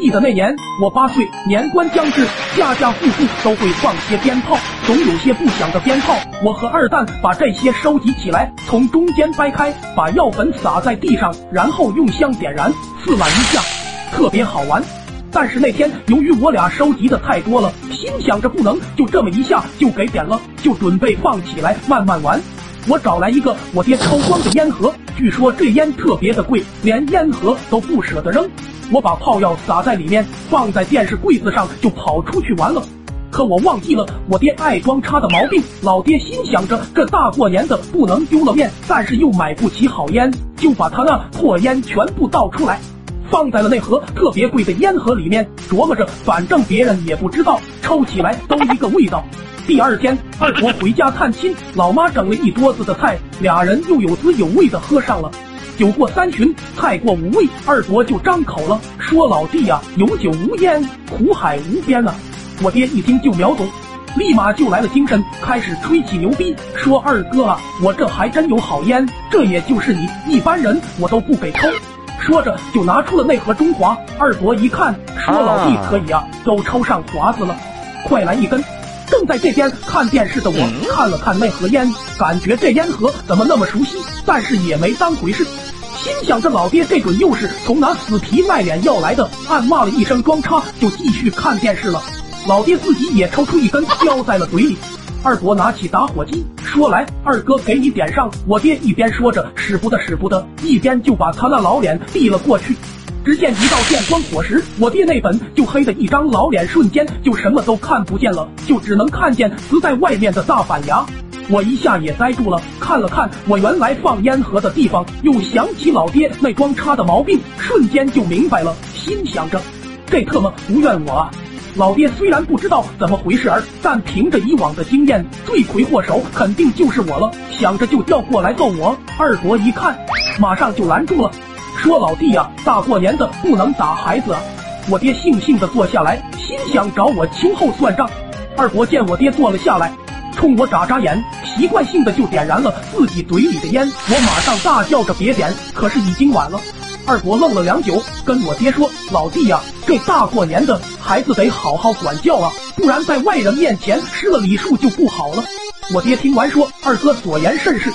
记得那年我八岁，年关将至，家家户户都会放些鞭炮，总有些不响的鞭炮。我和二蛋把这些收集起来，从中间掰开，把药粉撒在地上，然后用香点燃，四万一下，特别好玩。但是那天由于我俩收集的太多了，心想着不能就这么一下就给点了，就准备放起来慢慢玩。我找来一个我爹抽光的烟盒，据说这烟特别的贵，连烟盒都不舍得扔。我把炮药撒在里面，放在电视柜子上，就跑出去玩了。可我忘记了我爹爱装叉的毛病。老爹心想着这大过年的不能丢了面，但是又买不起好烟，就把他那破烟全部倒出来，放在了那盒特别贵的烟盒里面，琢磨着反正别人也不知道，抽起来都一个味道。第二天，二伯回家探亲，老妈整了一桌子的菜，俩人又有滋有味的喝上了。酒过三巡，菜过五味，二伯就张口了，说：“老弟呀，有酒无烟，苦海无边啊！”我爹一听就秒懂，立马就来了精神，开始吹起牛逼，说：“二哥啊，我这还真有好烟，这也就是你一般人我都不给抽。”说着就拿出了那盒中华。二伯一看，说：“老弟可以啊，都抽上华子了，快来一根。”正在这边看电视的我，看了看那盒烟，感觉这烟盒怎么那么熟悉，但是也没当回事。心想着老爹这准又是从哪死皮赖脸要来的，暗骂了一声装叉，就继续看电视了。老爹自己也抽出一根，叼在了嘴里。二伯拿起打火机，说：“来，二哥给你点上。”我爹一边说着使不得使不得，一边就把他那老脸递了过去。只见一道电光火石，我爹那本就黑的一张老脸瞬间就什么都看不见了，就只能看见死在外面的大板牙。我一下也呆住了，看了看我原来放烟盒的地方，又想起老爹那装叉的毛病，瞬间就明白了，心想着，这特么不怨我啊！老爹虽然不知道怎么回事儿，但凭着以往的经验，罪魁祸首肯定就是我了。想着就调过来揍我。二伯一看，马上就拦住了，说：“老弟呀，大过年的不能打孩子啊！”我爹悻悻的坐下来，心想找我秋后算账。二伯见我爹坐了下来。冲我眨眨眼，习惯性的就点燃了自己嘴里的烟。我马上大叫着别点，可是已经晚了。二伯愣了良久，跟我爹说：“老弟呀，这大过年的，孩子得好好管教啊，不然在外人面前失了礼数就不好了。”我爹听完说：“二哥所言甚是。”